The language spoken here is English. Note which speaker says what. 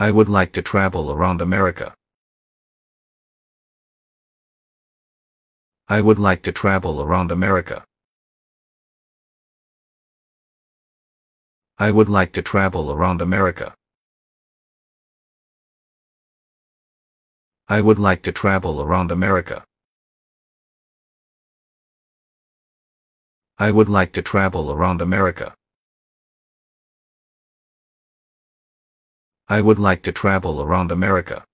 Speaker 1: I would like to travel around America. I would like to travel around America. I would like to travel around America. I would like to travel around America. I would like to travel around America. I would like to travel around America.